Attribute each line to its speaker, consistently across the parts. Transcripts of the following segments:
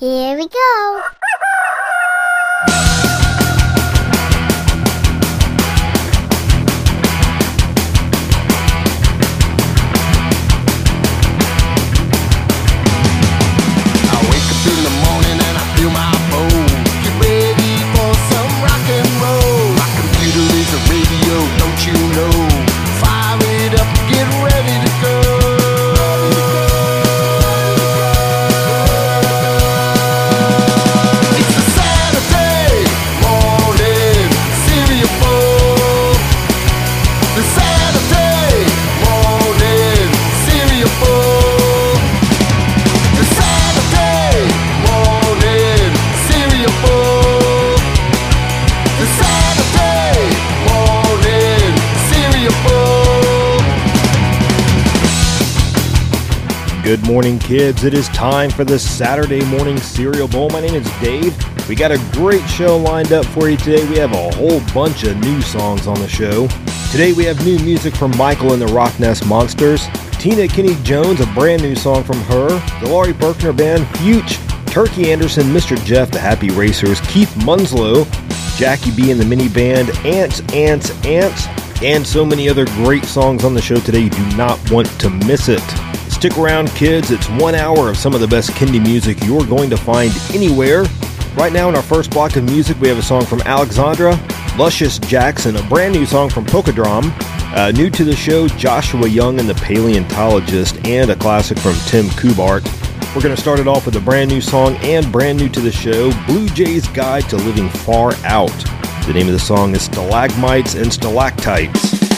Speaker 1: Here we go.
Speaker 2: Morning,
Speaker 3: kids. It is time for the Saturday morning cereal bowl. My name is Dave. We got a great show lined up for you today. We have a whole bunch of new songs on the show. Today we have new music from Michael and the Rockness Monsters, Tina Kenny Jones, a brand new song from her, the Laurie Berkner Band, Fyütch, Turkey Andersen, Mr. Jeff, the Happy Racers, Keith Munslow, Jackie B and the Mini Band, Ants, Ants, Ants, and so many other great songs on the show today. You do not want to miss it. Stick around, kids. It's one hour of some of the best Kindy music you're going to find anywhere. Right now, in our first block of music, we have a song from Alexandra, Luscious Jackson, a brand new song from Poco Drom, uh, new to the show, Joshua Young and the Paleontologist, and a classic from Tim Kubart. We're going to start it off with a brand new song and brand new to the show, Bleu Jay's Guide to Living Far Out. The name of the song is Stalagmites and Stalactites.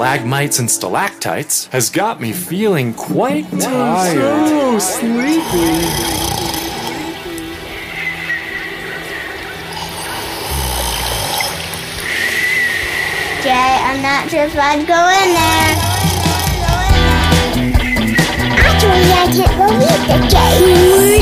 Speaker 4: Stalagmites and stalactites, has got me feeling quite tired. So sleepy.
Speaker 1: Jay, I'm not sure if I'd go in there. Actually, I can't believe it, Jay.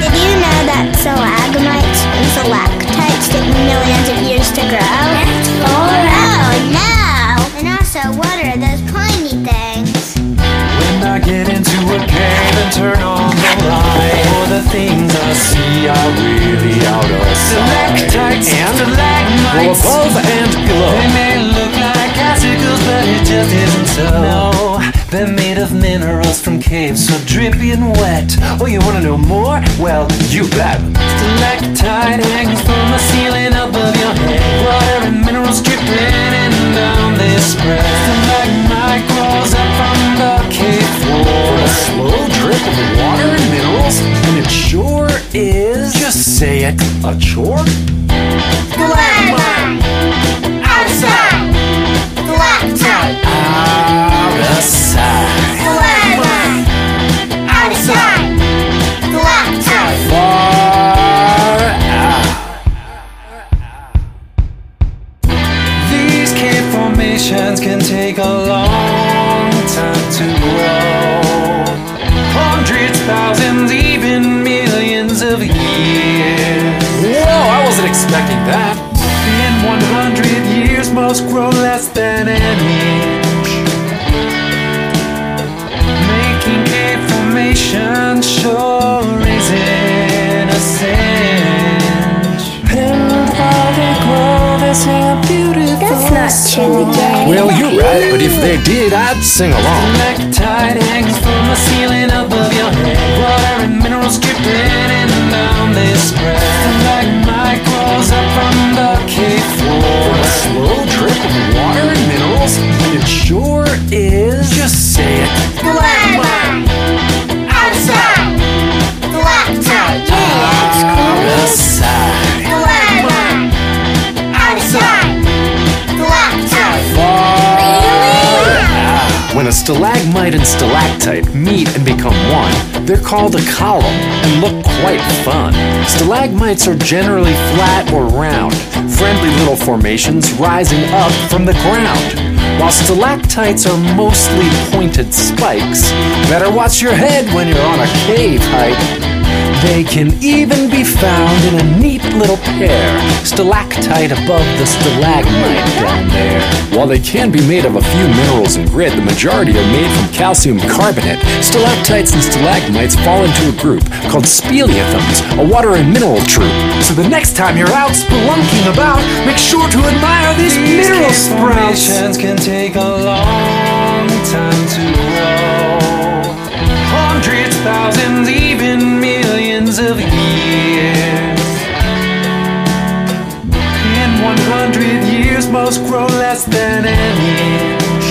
Speaker 1: Did you know that stalagmites and stalactites take millions of years to grow? That's far out. No! And also, what are those pointy things?
Speaker 4: When I get into a cave and turn on the light, all the things I see are really out of sight. Stalactites and stalagmites, above and below. They may look like icicles, but it just isn't so. No, they're made of minerals from caves so drippy and wet. Oh, you wanna know more? Well, you bet. Stalactite hangs from the ceiling above your head. Water and minerals dripping and down they spread. Stalagmite grows up from the cave floor. A slow drip of water and minerals, and it sure is. Just say it, a chore.
Speaker 1: Stalagmite!
Speaker 4: And stalactite meet and become one, they're called a column and look quite fun. Stalagmites are generally flat or round, friendly little formations rising up from the ground while stalactites are mostly pointed spikes. Better watch your head when you're on a cave height. They can even be found in a neat little pair, stalactite above the stalagmite down there. While they can be made of a few minerals and grit, the majority are made from calcium carbonate. Stalactites and stalagmites fall into a group called speleothems, a water and mineral troop. So the next time you're out spelunking about, make sure to admire these, these mineral sprouts.
Speaker 1: can take a long time to grow. Hundreds, thousands, even millions of years. In 100 years, most grow less than an inch.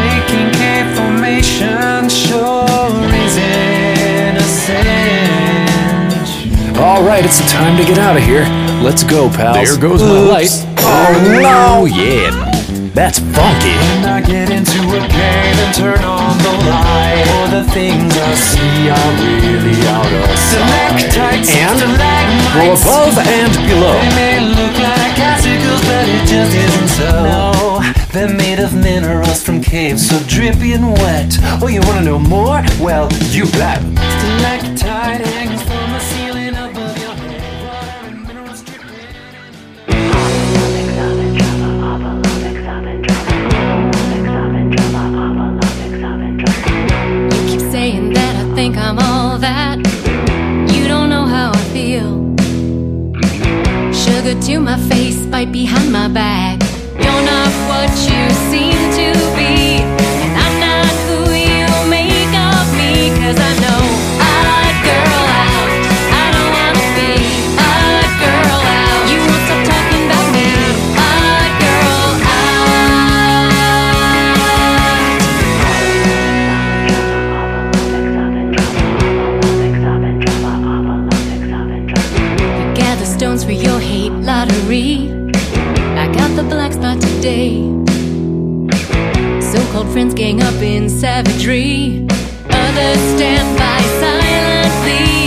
Speaker 1: Making cave formation sure isn't a cinch.
Speaker 4: All right, it's time to get out of here. Let's go, pals.
Speaker 5: There goes my light.
Speaker 4: Oh no! Oh, yeah, that's funky.
Speaker 1: When I get into a cave and turn on the light, all the things I see are really out of
Speaker 4: And
Speaker 1: Stalactites, stalagmites,
Speaker 4: Grow above and below.
Speaker 1: They may look like icicles, but it just isn't so. No, they're made of minerals from caves, so drippy and wet. Oh, you wanna know more? Well, you bet. Stalactite
Speaker 6: think I'm all that. You don't know how I feel. Sugar to my face, bite behind my back. You're not what you seem to savagery. Others stand by silently.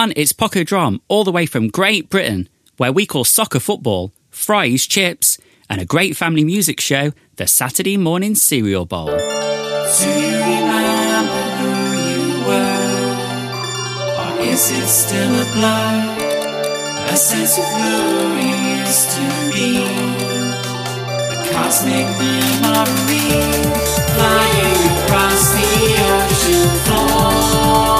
Speaker 7: everyone, it's Poco Drom, all the way from Great Britain, where we call soccer football fries, chips, and a great family music show, the Saturday Morning Cereal Bowl.
Speaker 8: Is it still a blur? A sense of to be. A cosmic memory flying across the ocean floor.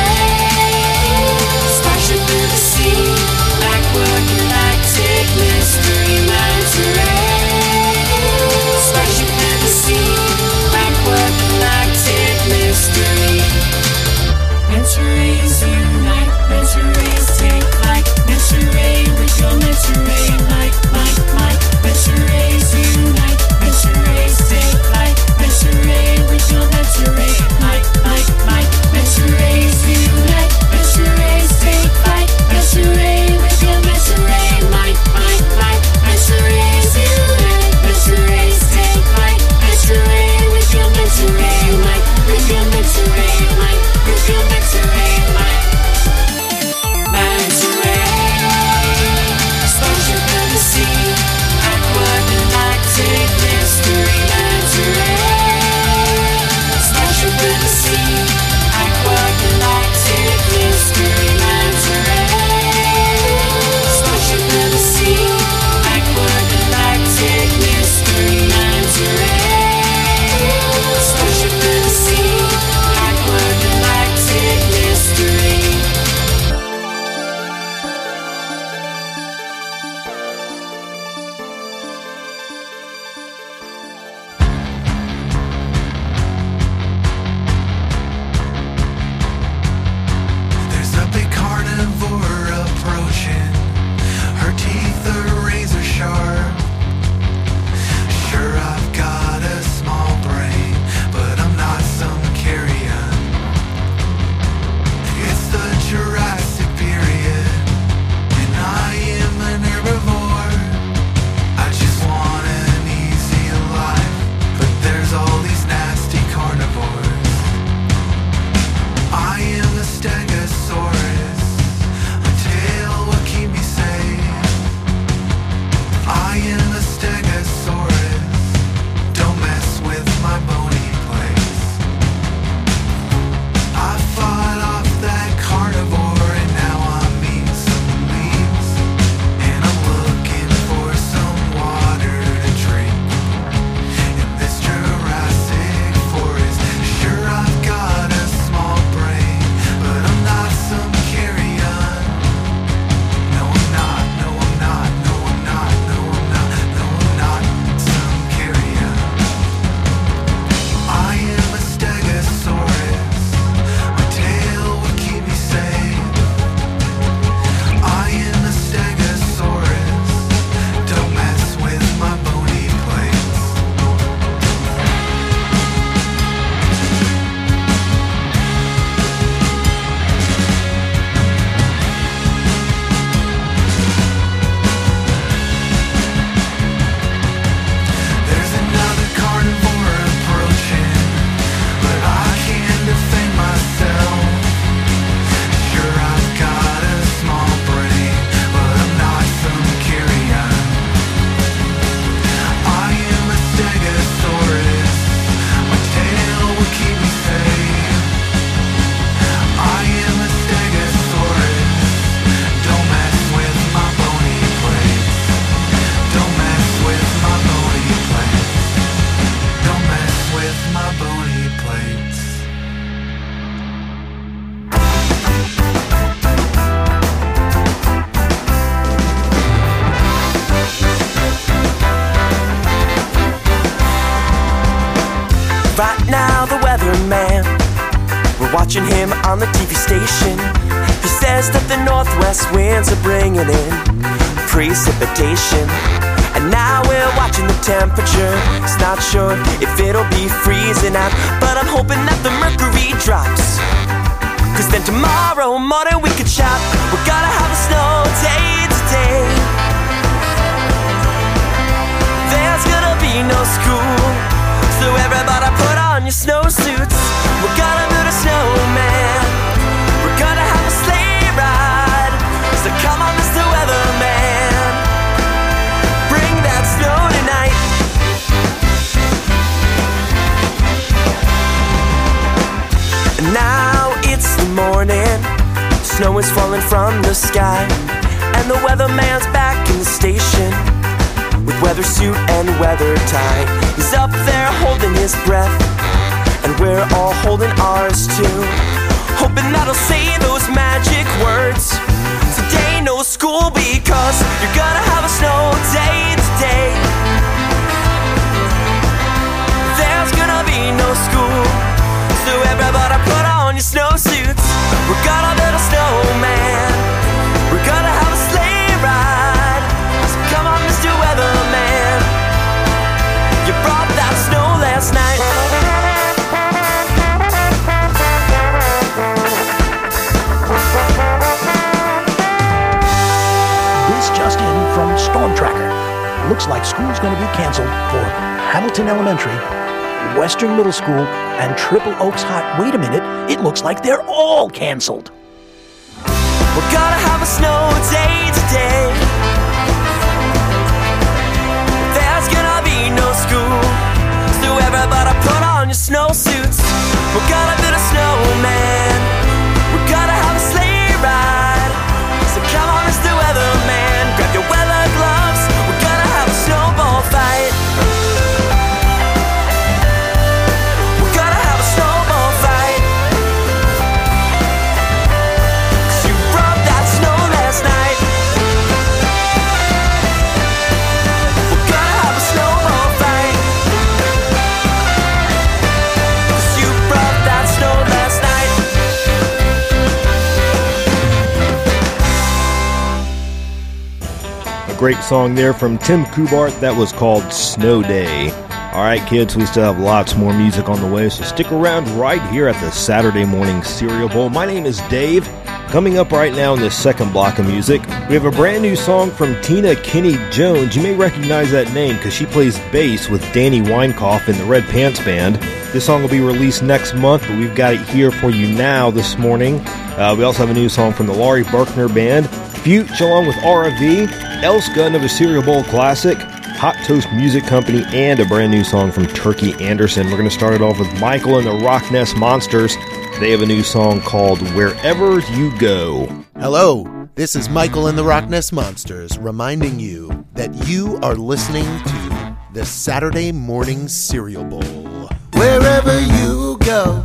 Speaker 9: sure
Speaker 10: if it'll be freezing out, but I'm hoping that the mercury drops. Cause then tomorrow morning we could shop. We're gonna have a snow day today. There's gonna be no school, so everybody put on your snowsuits. We're gonna Snow is falling from the sky. And the weatherman's back in the station with weather suit and weather tie. He's up there holding his breath, and we're all holding ours too. Hoping that he'll say those magic words. Today, no school because you're gonna have a snow day today. There's gonna be no school, so everybody put on your snowsuits. We're gonna snowman. We're gonna have a sleigh ride. So come on, Mr. Weatherman. You brought that snow last night.
Speaker 11: This just in from Storm Tracker. Looks like school's to be canceled for Hamilton Elementary, Western Middle School, and Triple Oaks High. Wait a minute, it looks like they're all canceled.
Speaker 10: We're gonna have a snow day today. There's gonna be no school, so everybody put on your snowsuits. We're gonna build a snowman.
Speaker 3: Great song there from Tim Kubart that was called Snow Day. All right, kids, we still have lots more music on the way, so stick around right here at the Saturday Morning Cereal Bowl. My name is Dave. Coming up right now in this second block of music, we have a brand new song from Tina Kenny Jones. You may recognize that name because she plays bass with Danny Weinkauf in the Red Pants Band. This song will be released next month, but we've got it here for you now this morning. Uh, we also have a new song from the Laurie Berkner Band, Fyütch along with Aura V, Elska, another Cereal Bowl classic, Hot Toast Music Company, and a brand new song from Turkey Andersen. We're going to start it off with Michael and the Rockness Monsters. They have a new song called Wherever You Go.
Speaker 12: Hello, this is Michael and the Rockness Monsters reminding you that you are listening to the Saturday Morning Cereal Bowl. Wherever you go,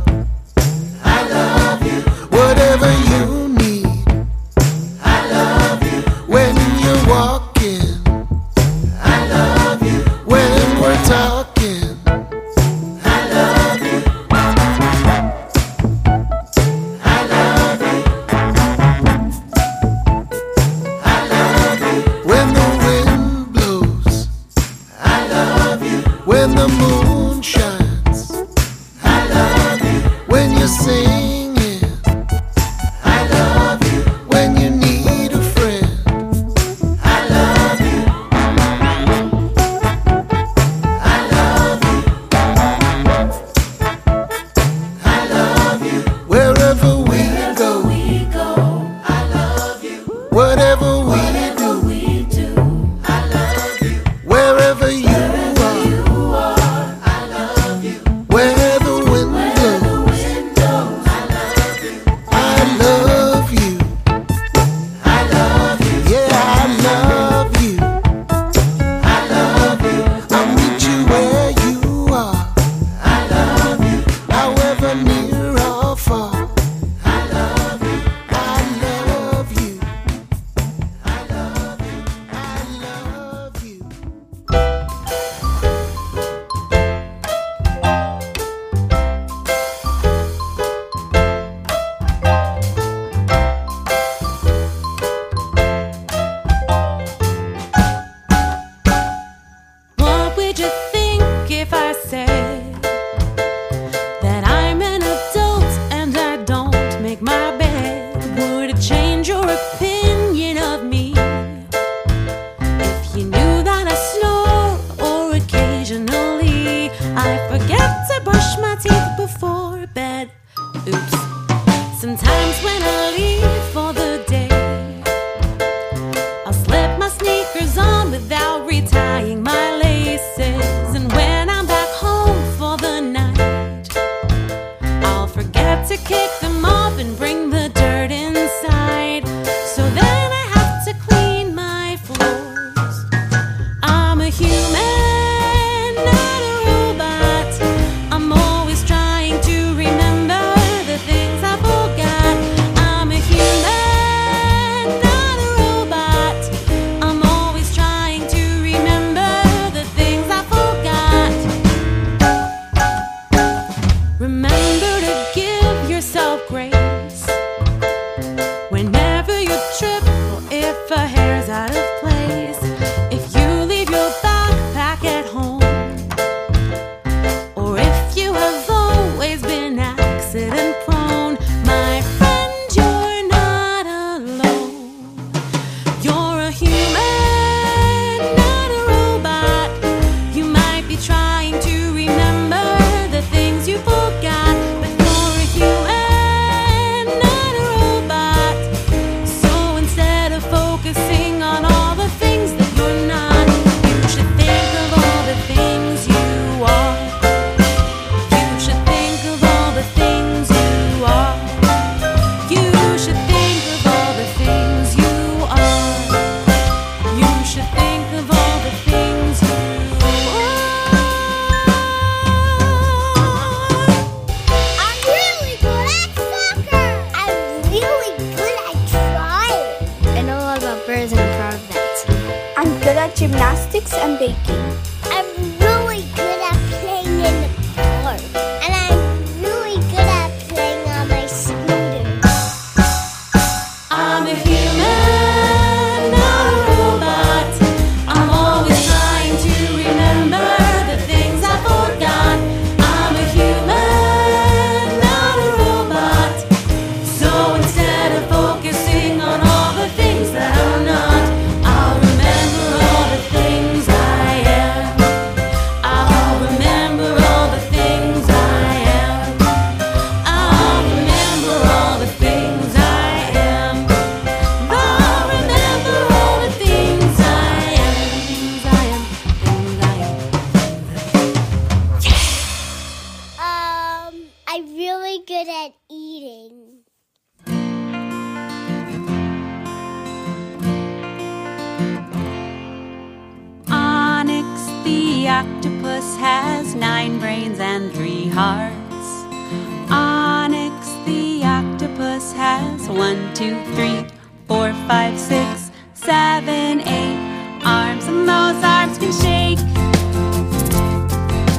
Speaker 13: One, two, three, four, five, six, seven, eight arms. And those arms can shake.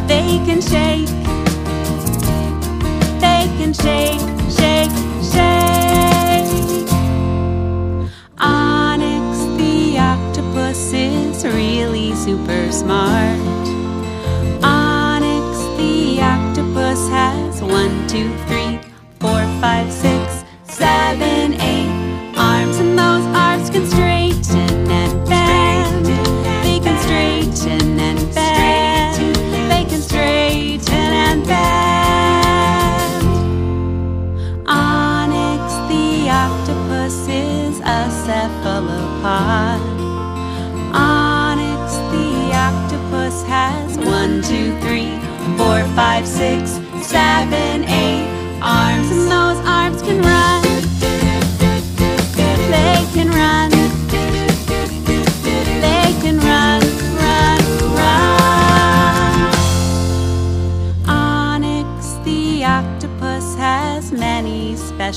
Speaker 13: They can shake. They can shake, shake, shake. Onyx the octopus is really super smart. Onyx the octopus has one, two, three, four, five, six seven, eight arms, and those arms can straighten and bend. They can straighten and bend. They can straighten and bend. Onyx the octopus is a cephalopod. Onyx the octopus has one, two, three, four, five, six, seven, eight arms.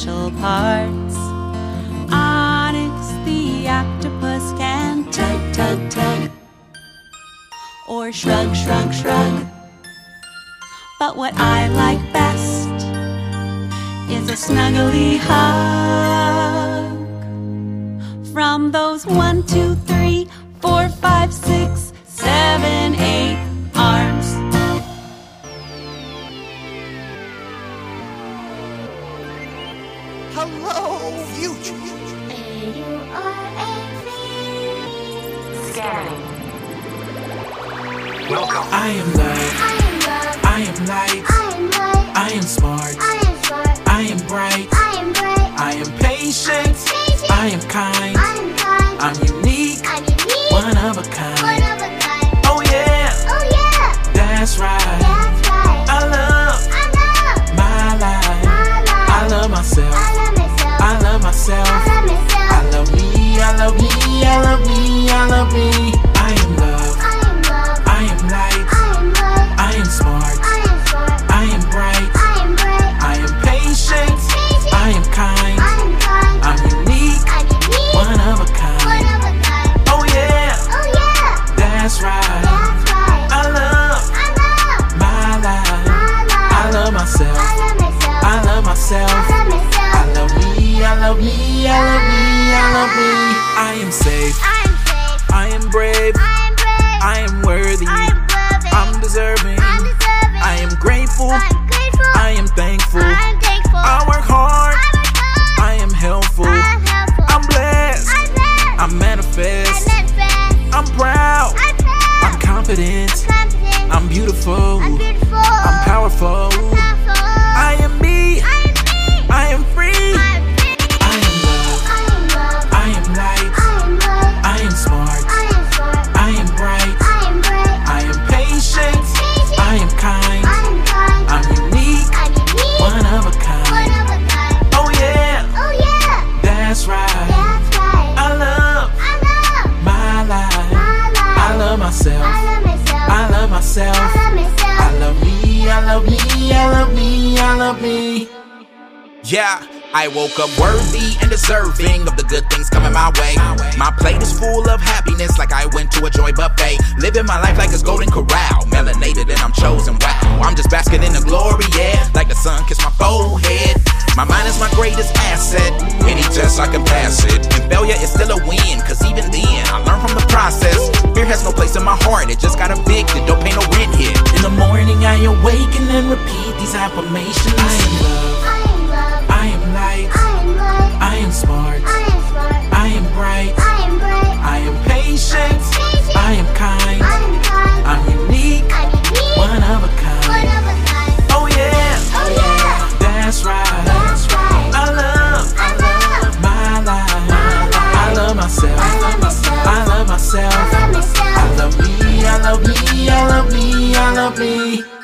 Speaker 13: special parts. Onyx the octopus can tug, tug, tug, or shrug, shrug, shrug. But what I like best is a snuggly hug from those one, two, three.
Speaker 14: I am love. I am light. I am smart. I am bright. I am patient. I am kind. Love me. I love me. I love me. I am safe. I am brave. I am worthy. I'm deserving. I am grateful. I am thankful. I work hard. I am helpful. I'm blessed. I manifest. I'm proud. I'm confident. I'm beautiful. I'm powerful. I am me. I am free. I I
Speaker 15: woke up worthy and deserving of the good things coming my way. My plate is full of happiness like I went to a joy buffet. Living my life like it's golden corral. Melanated and I'm chosen. Wow, I'm just basking in the glory, yeah. Like the sun kissed my forehead. My mind is my greatest asset. Any test I can pass it. And failure is still a win, cause even then I learn from the process. Fear has no place in my heart, it just got evicted. Don't pay no rent here.
Speaker 14: In the morning I awaken and repeat these affirmations. I love. I am light. I am smart. I am bright. I am patient. I am kind. I'm unique. One of a kind. Oh yeah. That's right. I love. My life. I love myself. I love myself. I love me. I love me. I love me. I love me.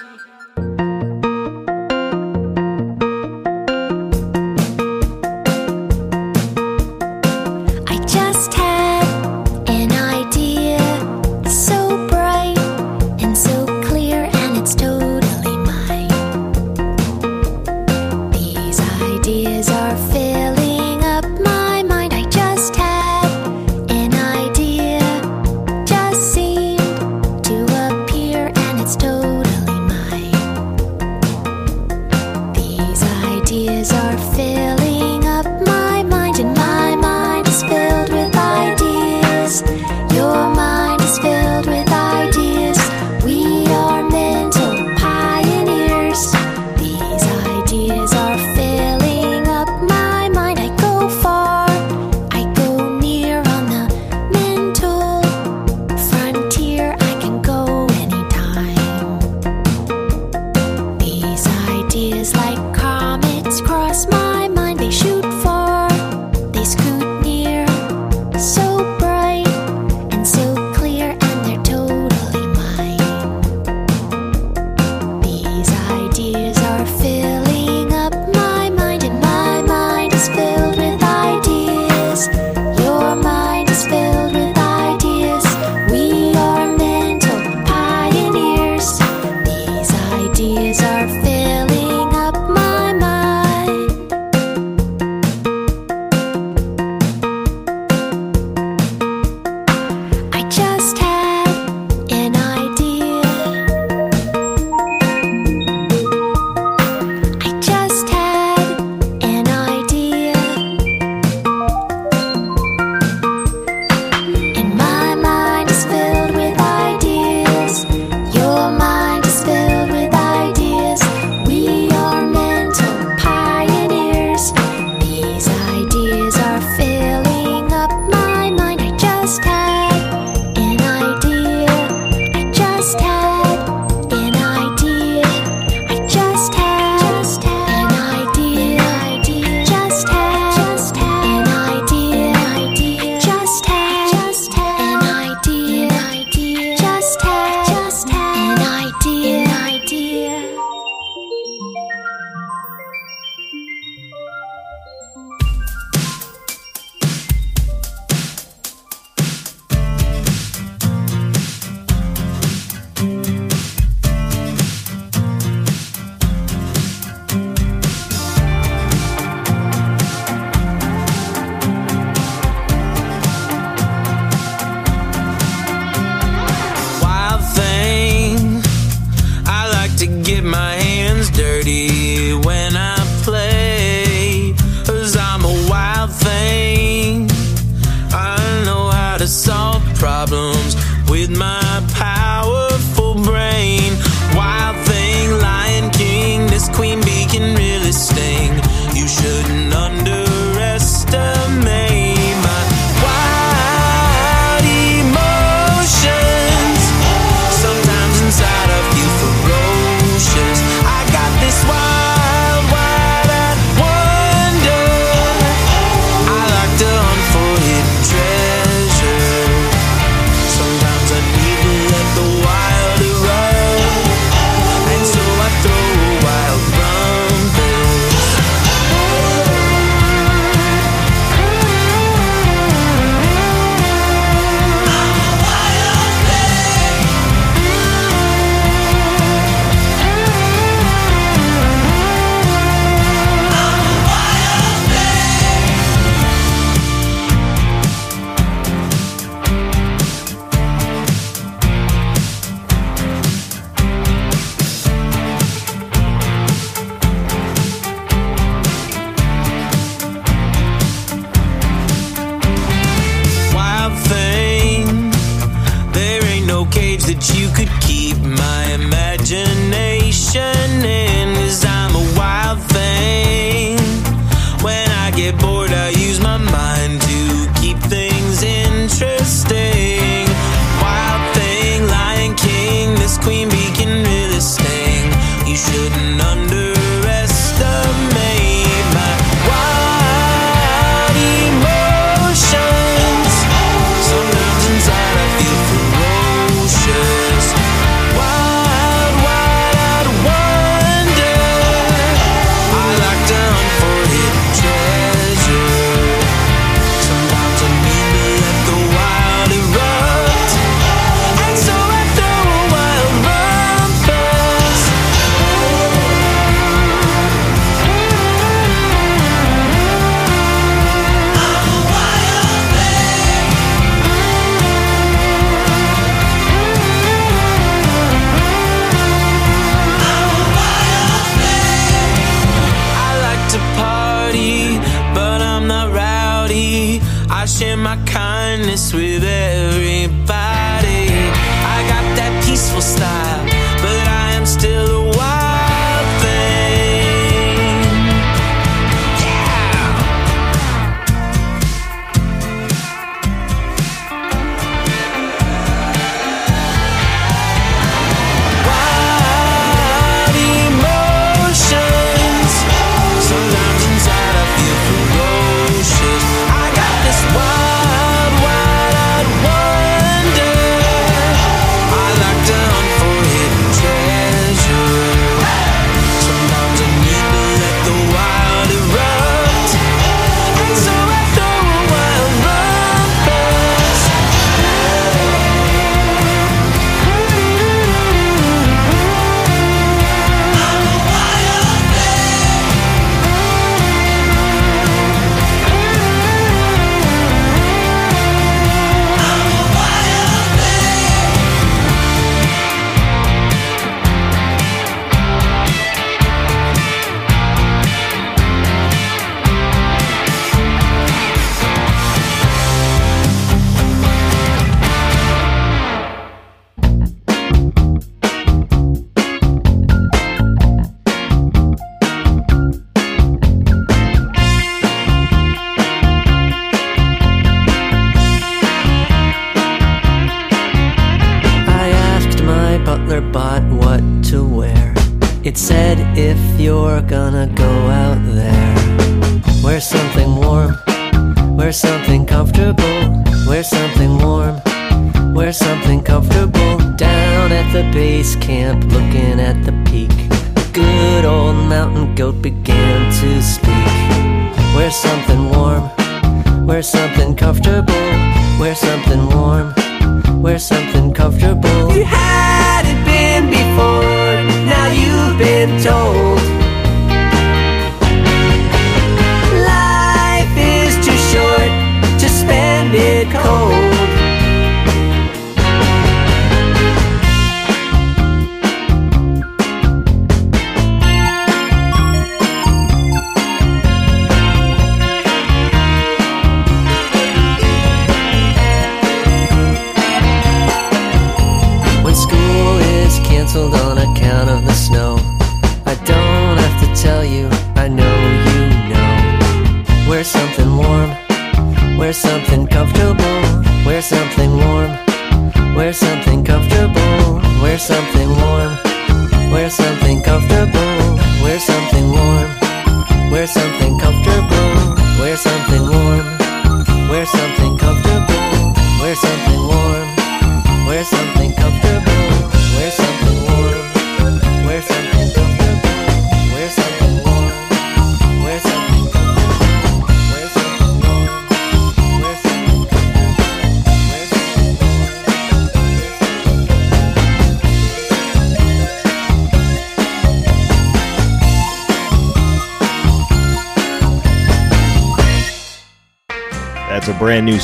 Speaker 16: Could keep my imagination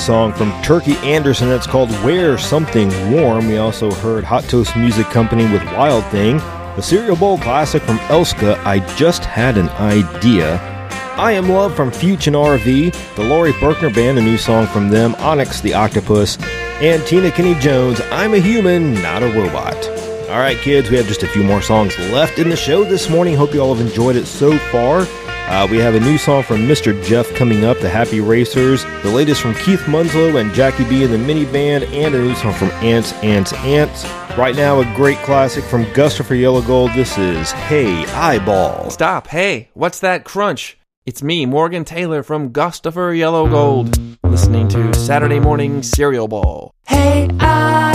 Speaker 3: song from Turkey Andersen that's called Wear Something Warm. We also heard Hot Toast Music Company with Wild Thing, the Cereal Bowl classic from Elska, I Just Had an Idea. I Am Love from Fyütch and Aura V, the Laurie Berkner Band, a new song from them, Onyx the Octopus, and Tina Kenny Jones, I'm a Human, Not a Robot. All right, kids, we have just a few more songs left in the show this morning. Hope you all have enjoyed it so far. Uh, we have a new song from Mr. Jeff coming up, The Happy Racers, the latest from Keith Munslow and Jackie B and the Mini Band, and a new song from Ants, Ants, Ants. Right now, a great classic from Gustafer Yellowgold. This is Hey Eyeball.
Speaker 17: Stop. Hey, what's that crunch? It's me, Morgan Taylor from Gustafer Yellowgold, listening to Saturday Morning Cereal Bowl.
Speaker 18: Hey, eyeball,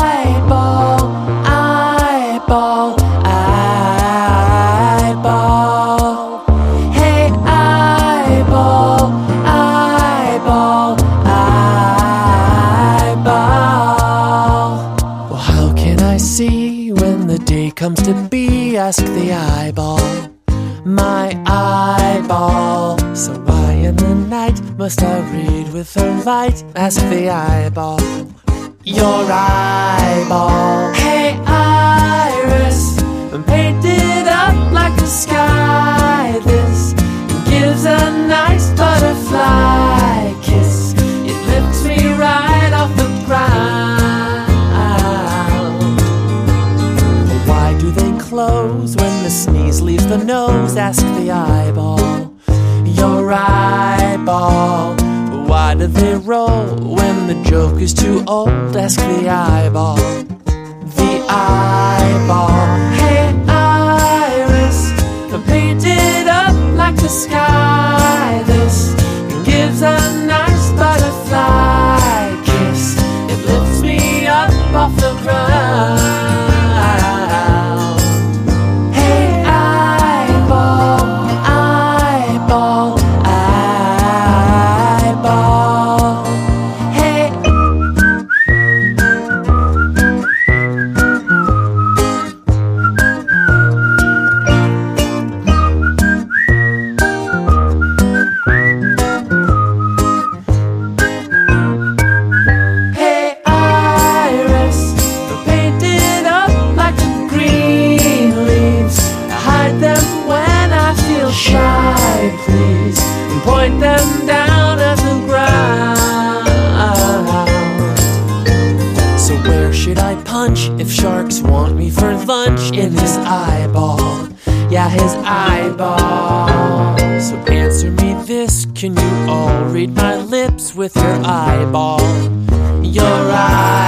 Speaker 1: how can I see when the day comes to be? Ask the eyeball, my eyeball. So why in the night must I read with a light? Ask the eyeball, your eyeball.
Speaker 18: Hey, iris,
Speaker 1: painted up like the sky. This gives a nice butterfly kiss. Close when the sneeze leaves the nose? Ask the eyeball. Your eyeball. Why do they roll when the joke is too old? Ask the eyeball. The eyeball. Hey, iris, painted up like the sky. Can you all read my lips with your eyeball? Your eyeball.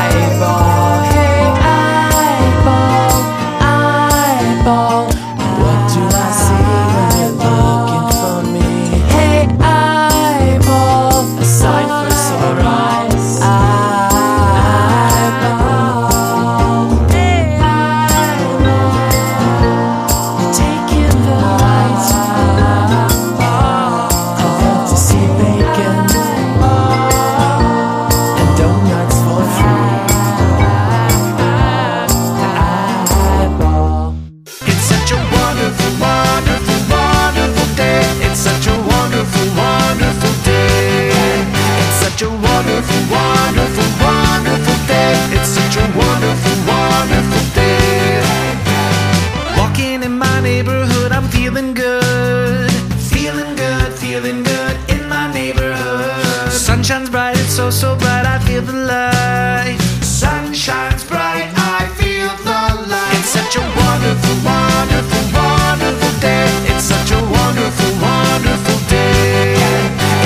Speaker 19: Feel the light. Sun shines bright, I feel the light. It's such a wonderful, wonderful, wonderful day. It's such a wonderful, wonderful day.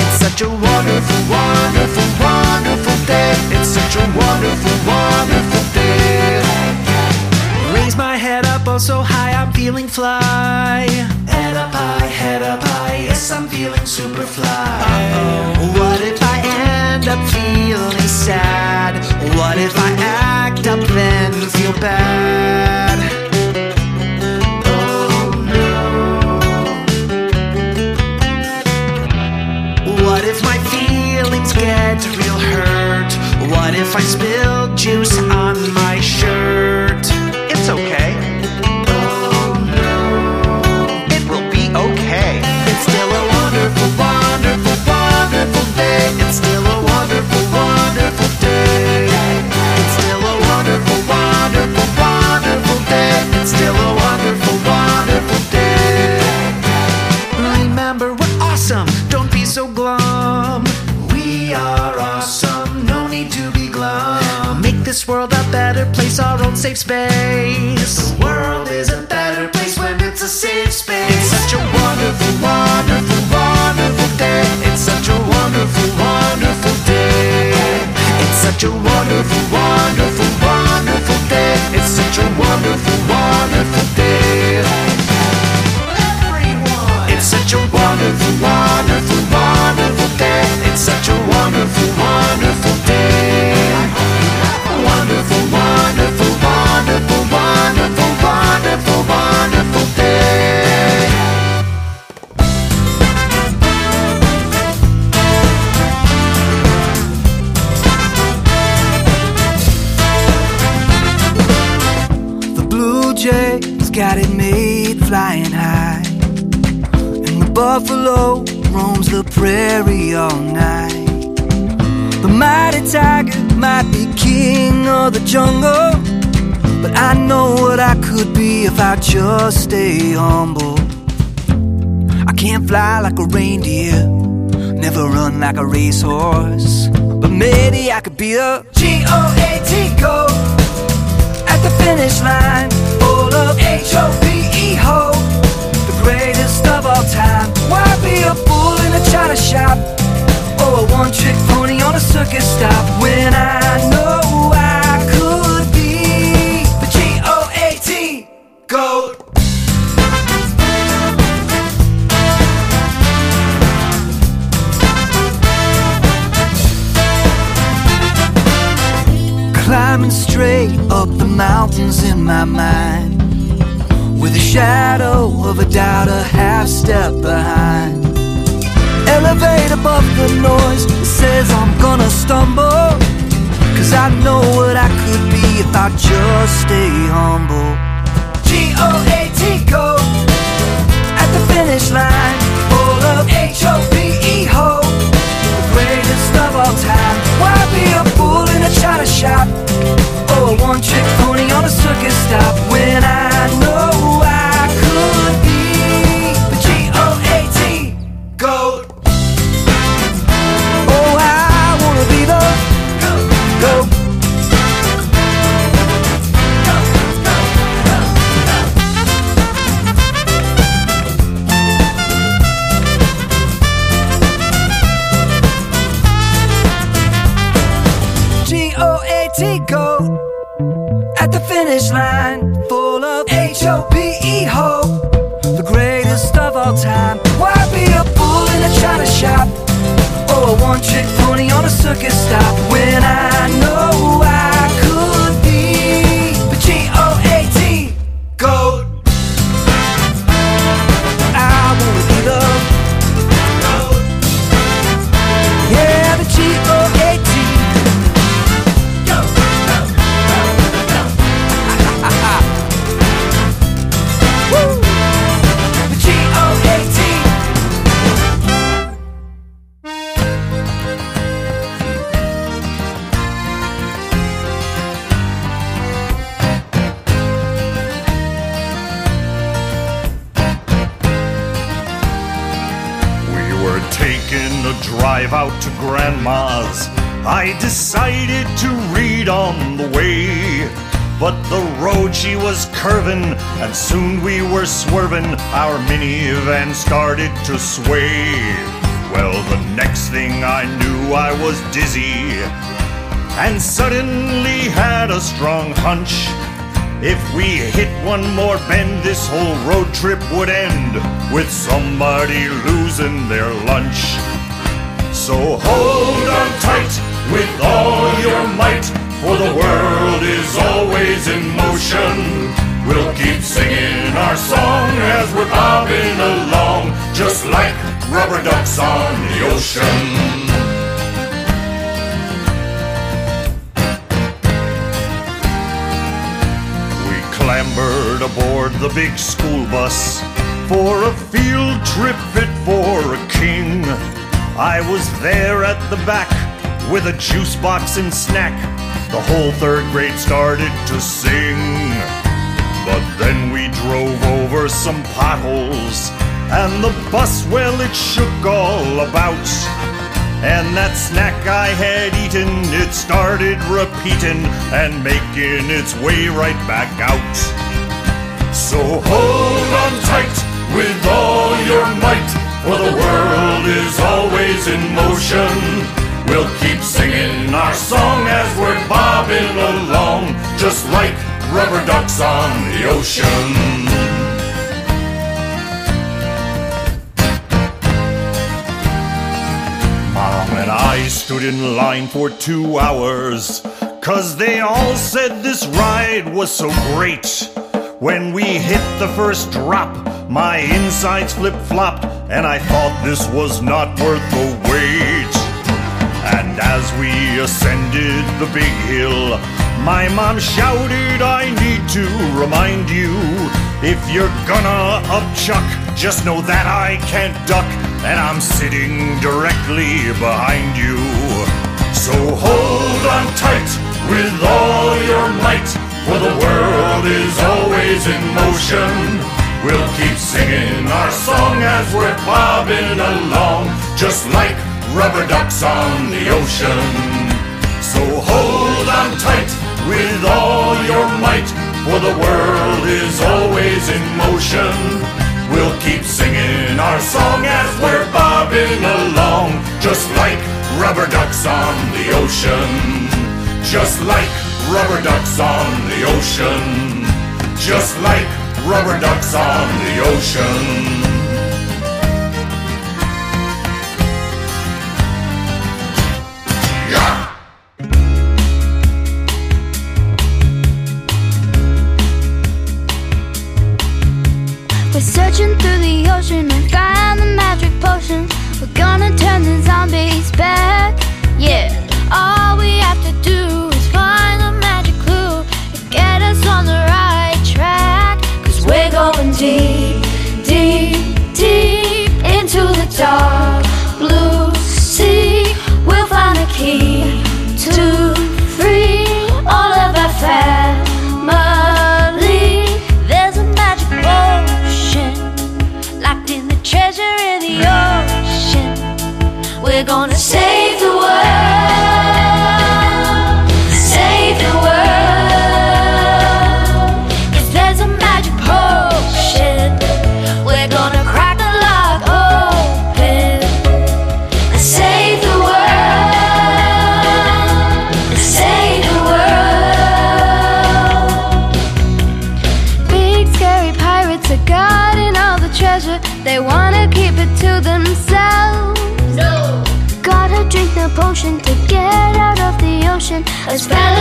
Speaker 19: It's such
Speaker 16: such a wonderful, wonderful, wonderful day. It's such a wonderful, wonderful day.
Speaker 19: Raise my head up, oh so high, I'm feeling fly.
Speaker 16: Head up high, head up high, yes, I'm feeling super fly. Uh-oh.
Speaker 19: What if I end up feeling sad? What if I act up then feel bad? Oh no. What if my feelings get real hurt? What if I spill juice on my stay humble. I can't fly like a reindeer, never run like a racehorse. But maybe I could be a G-O-A-T go at the finish line, full of H-O-P-E ho, the greatest of all time. Why be a fool in a china shop or a one-trick pony on a circus stop when I know I stay humble
Speaker 20: drive out to Grandma's. I decided to read on the way. But the road she was curving, and soon we were swerving. Our minivan started to sway. Well, the next thing I knew, I was dizzy and suddenly had a strong hunch. If we hit one more bend, this whole road trip would end with somebody losing their lunch. So hold on tight with all your might, for the world is always in motion. We'll keep singing our song as we're bobbing along, just like rubber ducks on the ocean. We clambered aboard the big school bus for a field trip fit for a king. I was there at the back with a juice box and snack. The whole third grade started to sing. But then we drove over some potholes, and the bus, well, it shook all about. And that snack I had eaten, it started repeating and making its way right back out. So hold on tight with all your might, for the world is always in motion. We'll keep singing our song as we're bobbing along, just like rubber ducks on the ocean. Mom and I stood in line for two hours, cause they all said this ride was so great. When we hit the first drop, my insides flip flopped, and I thought this was not worth the wait. And as we ascended the big hill, my mom shouted, I need to remind you if you're gonna upchuck, just know that I can't duck, and I'm sitting directly behind you. So hold on tight with all your might, for the world is always in motion. We'll keep singing our song as we're bobbing along, just like rubber ducks on the ocean. So hold on tight with all your might, for the world is always in motion. We'll keep singing our song as we're bobbing along, just like rubber ducks on the ocean. Just like rubber ducks on the ocean. Just like rubber ducks on the ocean.
Speaker 6: We're searching through the ocean and find the magic potions. We're gonna turn the zombies ocean. Us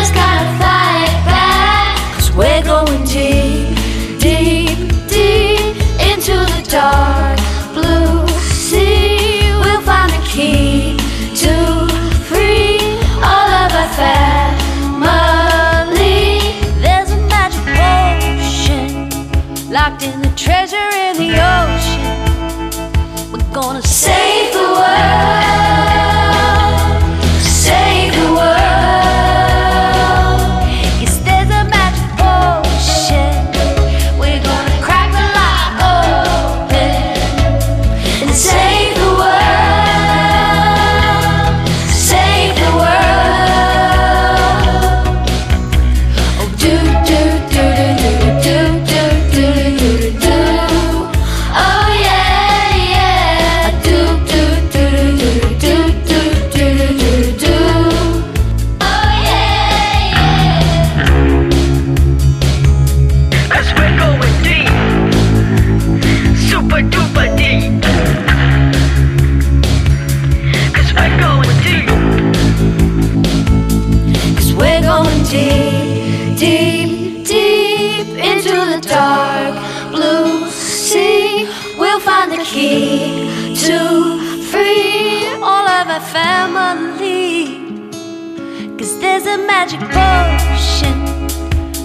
Speaker 6: a magic potion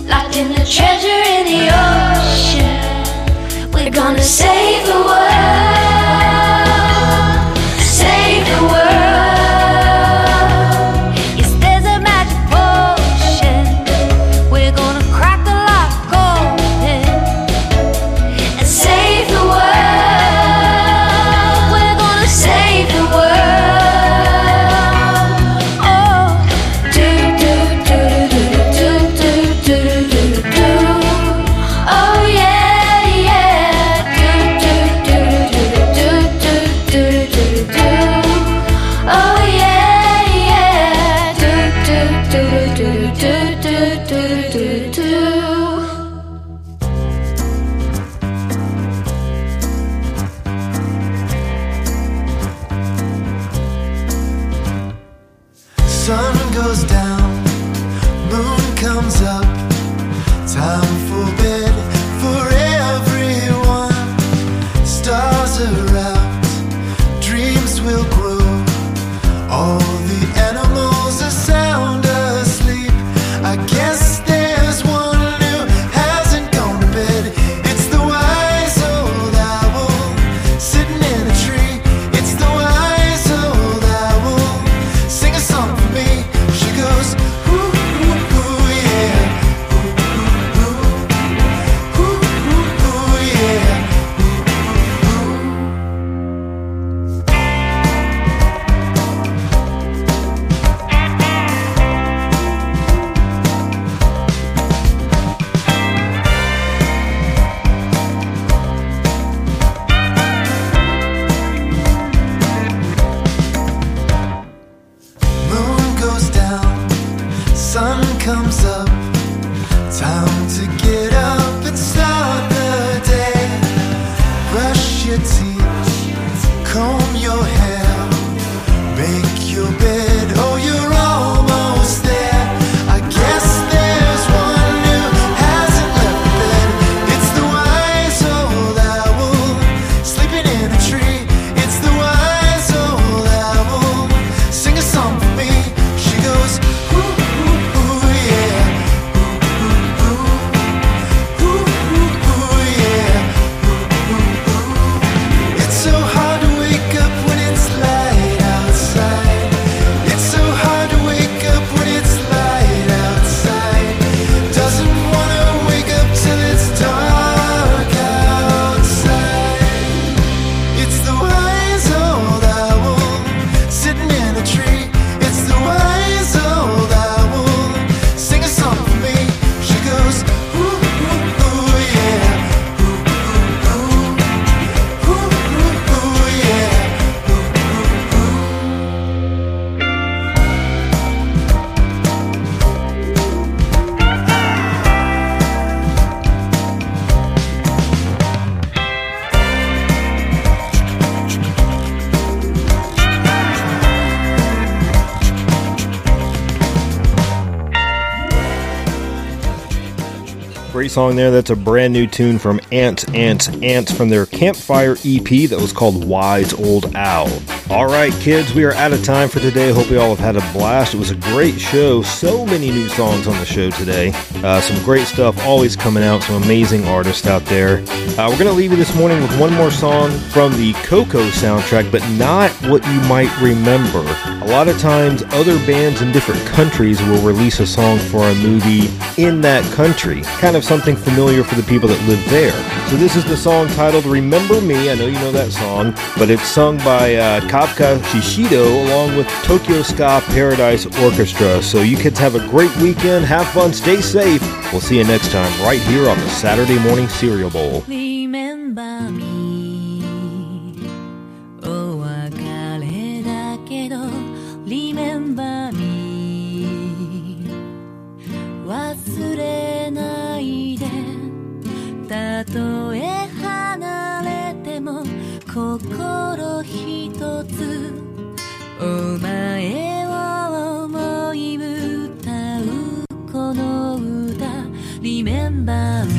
Speaker 6: locked in the treasure in the ocean. We're gonna save the world,
Speaker 3: Great song there. That's a brand new tune from Ants, Ants, Ants from their Campfire EP that was called Wise Old Owl. All right, kids, we are out of time for today. Hope you all have had a blast. It was a great show. So many new songs on the show today. Uh, some great stuff always coming out. Some amazing artists out there. Uh, we're going to leave you this morning with one more song from the Coco soundtrack, but not what you might remember. A lot of times, other bands in different countries will release a song for a movie in that country. Kind of something familiar for the people that live there. So this is the song titled Remember Me. I know you know that song, but it's sung by uh, Kavka Shishido along with Tokyo Ska Paradise Orchestra. So you kids have a great weekend, have fun, stay safe. We'll see you next time right here on the Saturday Morning Cereal Bowl.
Speaker 6: Remember me. Oh, Remember me 里面吧。